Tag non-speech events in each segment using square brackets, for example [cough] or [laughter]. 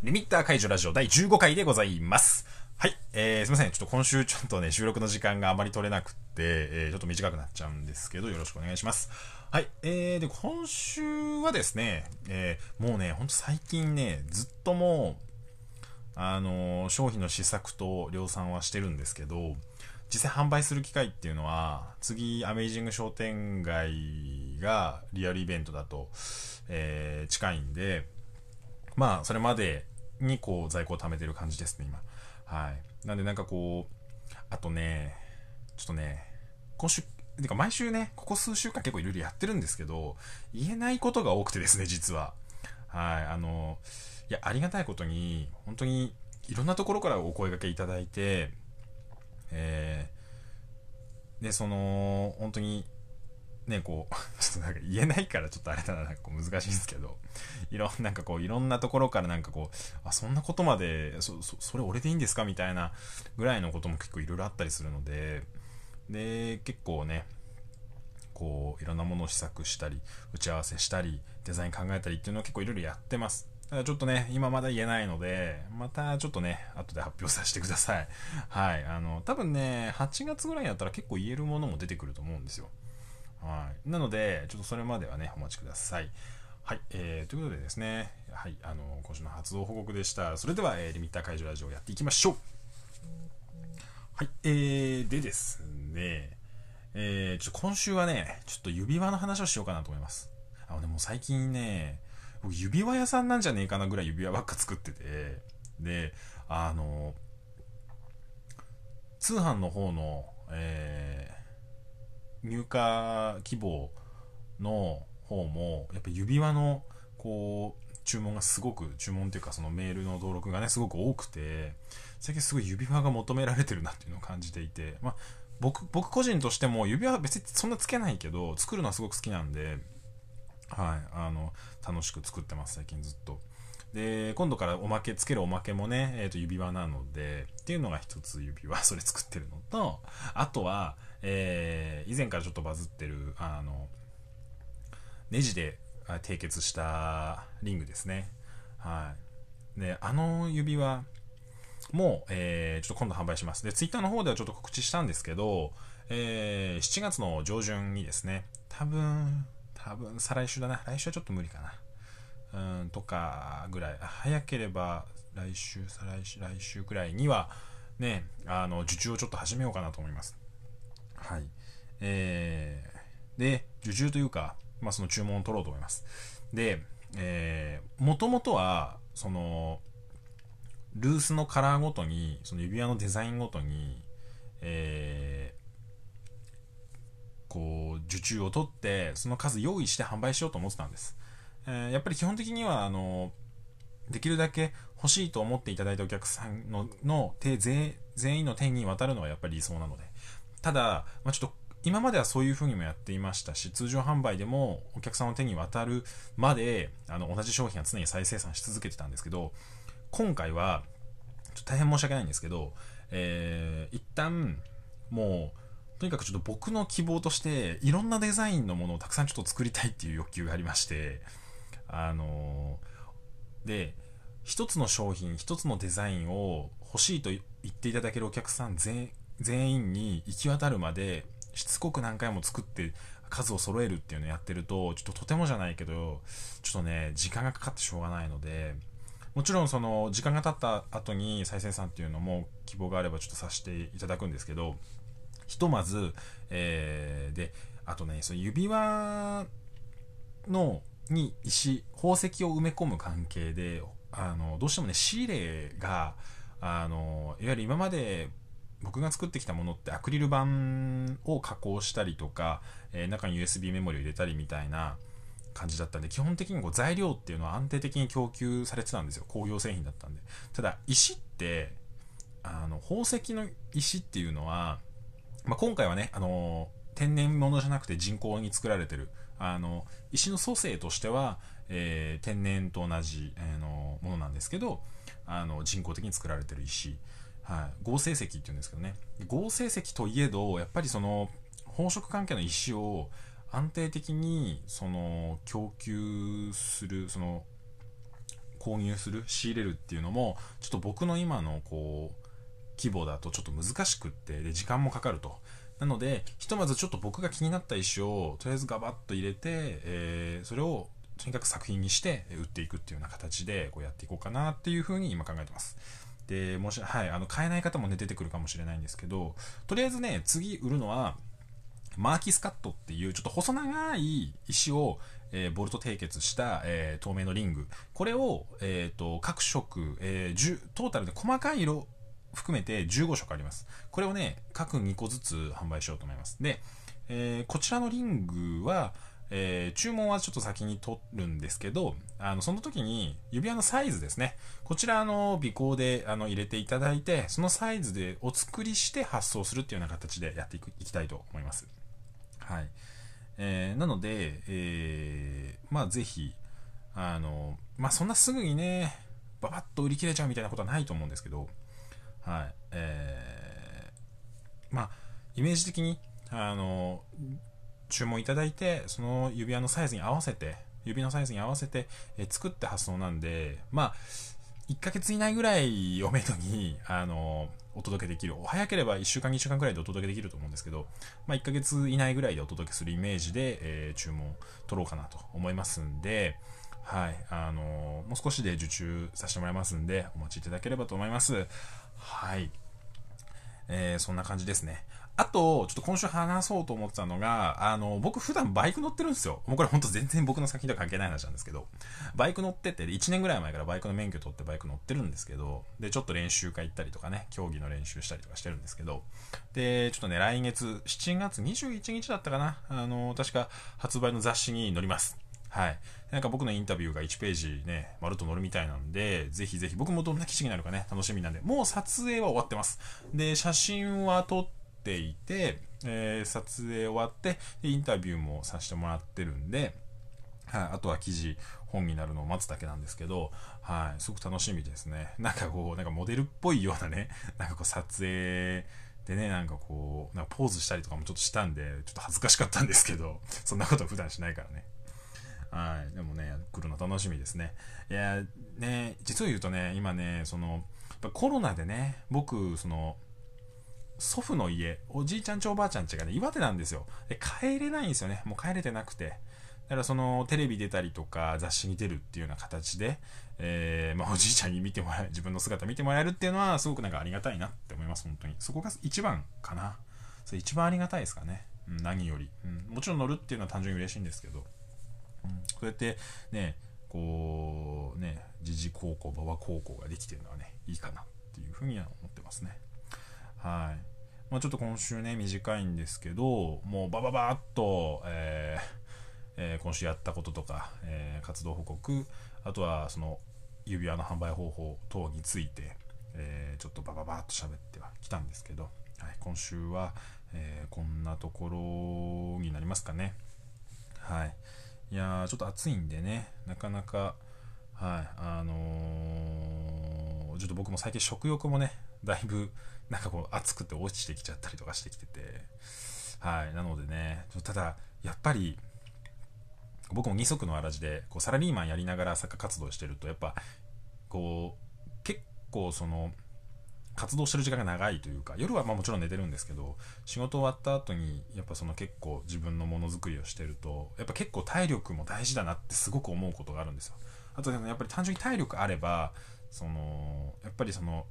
リミッター解除ラジオ第15回でございます。はい。えー、すいません。ちょっと今週ちょっとね、収録の時間があまり取れなくって、えー、ちょっと短くなっちゃうんですけど、よろしくお願いします。はい。えー、で、今週はですね、えー、もうね、ほんと最近ね、ずっともう、あのー、商品の試作と量産はしてるんですけど、実際販売する機会っていうのは、次、アメイジング商店街がリアルイベントだと、えー、近いんで、まあ、それまでにこう在庫を貯めてる感じですね、今。はい。なんでなんかこう、あとね、ちょっとね、今週、てか毎週ね、ここ数週間結構いろいろやってるんですけど、言えないことが多くてですね、実は。はい。あの、いや、ありがたいことに、本当にいろんなところからお声掛けいただいて、えー、で、その、本当にね、こう、[laughs] ちょっとなんか言えないからちょっとあれだな、なんかこう難しいですけど、いろん、なんかこう、いろんなところからなんかこう、あ、そんなことまで、そ、そ、それ俺でいいんですか？みたいなぐらいのことも結構いろいろあったりするので、で、結構ね、こう、いろんなものを試作したり、打ち合わせしたり、デザイン考えたりっていうのを結構いろいろやってます。ただちょっとね、今まだ言えないので、またちょっとね、後で発表させてください。はい。あの、多分ね、8月ぐらいだったら結構言えるものも出てくると思うんですよ。はい。なので、ちょっとそれまではね、お待ちください。はい。えー、ということでですね、はい。あの、今週の発動報告でした。それでは、えー、リミッター解除ラジオをやっていきましょう。はい。えー、でですね、えー、ちょっと今週はね、ちょっと指輪の話をしようかなと思います。あのね、もう最近ね、僕指輪屋さんなんじゃねえかなぐらい指輪ばっか作ってて、で、あの、通販の方の、えー、入荷希望の方もやっぱ指輪のこう注文がすごく注文っていうかそのメールの登録がねすごく多くて最近すごい指輪が求められてるなっていうのを感じていてまあ僕僕個人としても指輪は別にそんなつけないけど作るのはすごく好きなんではいあの楽しく作ってます最近ずっと。で今度からおまけつけるおまけもね、えー、と指輪なのでっていうのが一つ指輪 [laughs] それ作ってるのとあとはえー、以前からちょっとバズってる、あの、ネジで締結したリングですね。はい。で、あの指輪も、えー、ちょっと今度販売します。で、ツイッターの方ではちょっと告知したんですけど、えー、7月の上旬にですね、多分、多分、再来週だな。来週はちょっと無理かな。うん、とかぐらい。早ければ、来週、再来週、来週くらいには、ね、あの、受注をちょっと始めようかなと思います。はい。えー、で、受注というか、まあ、その注文を取ろうと思います。で、えー、もともとは、その、ルースのカラーごとに、その指輪のデザインごとに、えー、こう、受注を取って、その数用意して販売しようと思ってたんです。えー、やっぱり基本的には、あの、できるだけ欲しいと思っていただいたお客さんのの手全員の手に渡るのはやっぱり理想なので、ただ、まあ、ちょっと今まではそういう風にもやっていましたし、通常販売でもお客さんの手に渡るまで、あの、同じ商品は常に再生産し続けてたんですけど、今回は、ちょっと大変申し訳ないんですけど、えー、一旦、もう、とにかくちょっと僕の希望として、いろんなデザインのものをたくさんちょっと作りたいっていう欲求がありまして、あのー、で、一つの商品、一つのデザインを欲しいと言っていただけるお客さん全員に行き渡るまでしつこく何回も作って数を揃えるっていうのをやってるとちょっととてもじゃないけどちょっとね時間がかかってしょうがないのでもちろんその時間が経った後に再生産っていうのも希望があればちょっとさせていただくんですけどひとまず、えー、であとねその指輪のに石宝石を埋め込む関係であのどうしてもね仕入れがあのいわゆる今まで僕が作ってきたものってアクリル板を加工したりとか、えー、中に USB メモリを入れたりみたいな感じだったんで、基本的にこう材料っていうのは安定的に供給されてたんですよ。工業製品だったんで。ただ、石って、あの、宝石の石っていうのは、まあ、今回はね、あの天然物じゃなくて人工に作られてる、あの、石の組成としては、えー、天然と同じ、えー、のものなんですけど、あの、人工的に作られてる石。はい、合成石って言うんですけどね。合成石といえどやっぱりその宝飾関係の石を安定的にその供給するその購入する仕入れるっていうのもちょっと僕の今のこう規模だとちょっと難しくってで時間もかかると。なのでひとまずちょっと僕が気になった石をとりあえずガバッと入れて、えー、それをとにかく作品にして売っていくっていうような形でこうやっていこうかなっていうふうに今考えてます。で、もし、はい、あの、買えない方もね、出てくるかもしれないんですけど、とりあえずね、次売るのは、マーキスカットっていうちょっと細長い石を、えー、ボルト締結した、えー、透明のリング。これを、えっ、ー、と、各色、えー、トータルで細かい色含めて15色あります。これをね、各2個ずつ販売しようと思います。で、えー、こちらのリングは、えー、注文はちょっと先に取るんですけど、あの、その時に指輪のサイズですね。こちら、あの、尾行で、あの、入れていただいて、そのサイズでお作りして発送するっていうような形でやっていく、いきたいと思います。はい。えー、なので、えー、まあ、ぜひ、あの、まあ、そんなすぐにね、ババッと売り切れちゃうみたいなことはないと思うんですけど、はい。えー、まあ、イメージ的に、あの、注文いただいて、その指輪のサイズに合わせて、指のサイズに合わせて、え作って発送なんで、まあ、1ヶ月以内ぐらいをめどに、あの、お届けできる。早ければ1週間、2週間ぐらいでお届けできると思うんですけど、まあ、1ヶ月以内ぐらいでお届けするイメージで、えー、注文取ろうかなと思いますんで、はい、あのもう少しで受注させてもらいますんで、お待ちいただければと思います。はい。えー、そんな感じですね。あと、ちょっと今週話そうと思ってたのが、あの、僕普段バイク乗ってるんですよ。もうこれほんと全然僕の作品とは関係ない話なんですけど、バイク乗ってて、1年ぐらい前からバイクの免許取ってバイク乗ってるんですけど、で、ちょっと練習会行ったりとかね、競技の練習したりとかしてるんですけど、で、ちょっとね、来月、7月21日だったかな、あの、確か発売の雑誌に載ります。はい。なんか僕のインタビューが1ページね、まるっと載るみたいなんで、ぜひぜひ、僕もどんな記事になるかね、楽しみなんで、もう撮影は終わってます。で、写真は撮っていて、えー、撮影終わってで、インタビューもさせてもらってるんで、はい、あとは記事、本になるのを待つだけなんですけど、はい、すごく楽しみですね。なんかこう、なんかモデルっぽいようなね、[laughs] なんかこう撮影、でね、なんかこう、なんかポーズしたりとかもちょっとしたんで、ちょっと恥ずかしかったんですけど、そんなこと普段しないからね。はい。でもね、来るの楽しみですね。いや、ね、実を言うとね、今ね、その、コロナでね、僕、その、祖父の家、おじいちゃんちおばあちゃんちがね、岩手なんですよ。で、帰れないんですよね。もう帰れてなくて。だからその、テレビ出たりとか、雑誌に出るっていうような形で、えー、まあ、おじいちゃんに見てもらえ、自分の姿見てもらえるっていうのは、すごくなんかありがたいなって思います、本当に。そこが一番かな。それ一番ありがたいですかね。うん、何より、うん。もちろん乗るっていうのは単純に嬉しいんですけど。うん、こうやってねこうね時事高校馬場高校ができてるのはねいいかなっていうふうには思ってますね。はい。まあ、ちょっと今週ね短いんですけどもうバババーっと、えーえー、今週やったこととか、えー、活動報告あとはその指輪の販売方法等について、えー、ちょっとバババーっと喋ってはきたんですけど、はい、今週は、えこんなところになりますかね。はい。いや、ちょっと暑いんでね、なかなか、はい、あのー、ちょっと僕も最近食欲もね、だいぶ、なんかこう、暑くて落ちてきちゃったりとかしてきてて、はい、なのでね、ただ、やっぱり、僕も二足のわらじで、こう、サラリーマンやりながら作家活動してると、やっぱ、こう、結構その、活動してる時間が長いというか夜はまあもちろん寝てるんですけど仕事終わった後にやっぱその結構自分のものづくりをしてるとやっぱ結構体力も大事だなってすごく思うことがあるんですよ。あとでもやっぱり単純に体力あればそのやっぱりその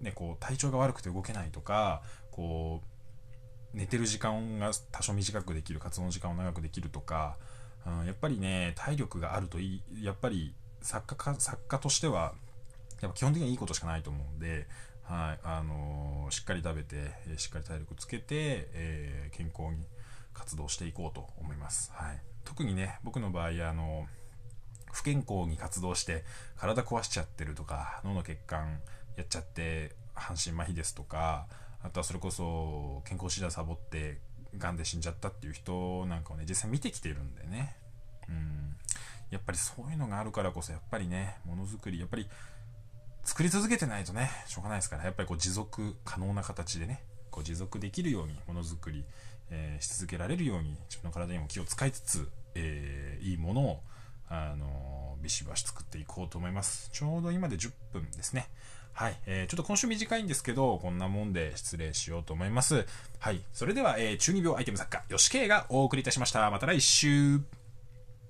ねこう体調が悪くて動けないとかこう寝てる時間が多少短くできる活動の時間を長くできるとか、うん、やっぱりね体力があるといいやっぱり作家か作家としてはやっぱ基本的にはいいことしかないと思うんではいあの、しっかり食べて、えしっかり体力つけて、えー、健康に活動していこうと思います、はい、特にね僕の場合あの不健康に活動して体壊しちゃってるとか脳の血管やっちゃって半身麻痺ですとかあとはそれこそ健康診断サボってがんで死んじゃったっていう人なんかをね実際見てきてるんでね。うん。やっぱりそういうのがあるからこそやっぱりねものづくりやっぱり作り続けてないとね、しょうがないですから、やっぱりこう持続可能な形でね、こう持続できるようにものづくり、えー、し続けられるように自分の体にも気を使いつつ、えー、いいものを、あのビシバシ作っていこうと思います。ちょうど今で10分ですね。はい。えー、ちょっと今週短いんですけど、こんなもんで失礼しようと思います。はい。それでは、えー、中二病アイテム作家、吉慶がお送りいたしました。また来週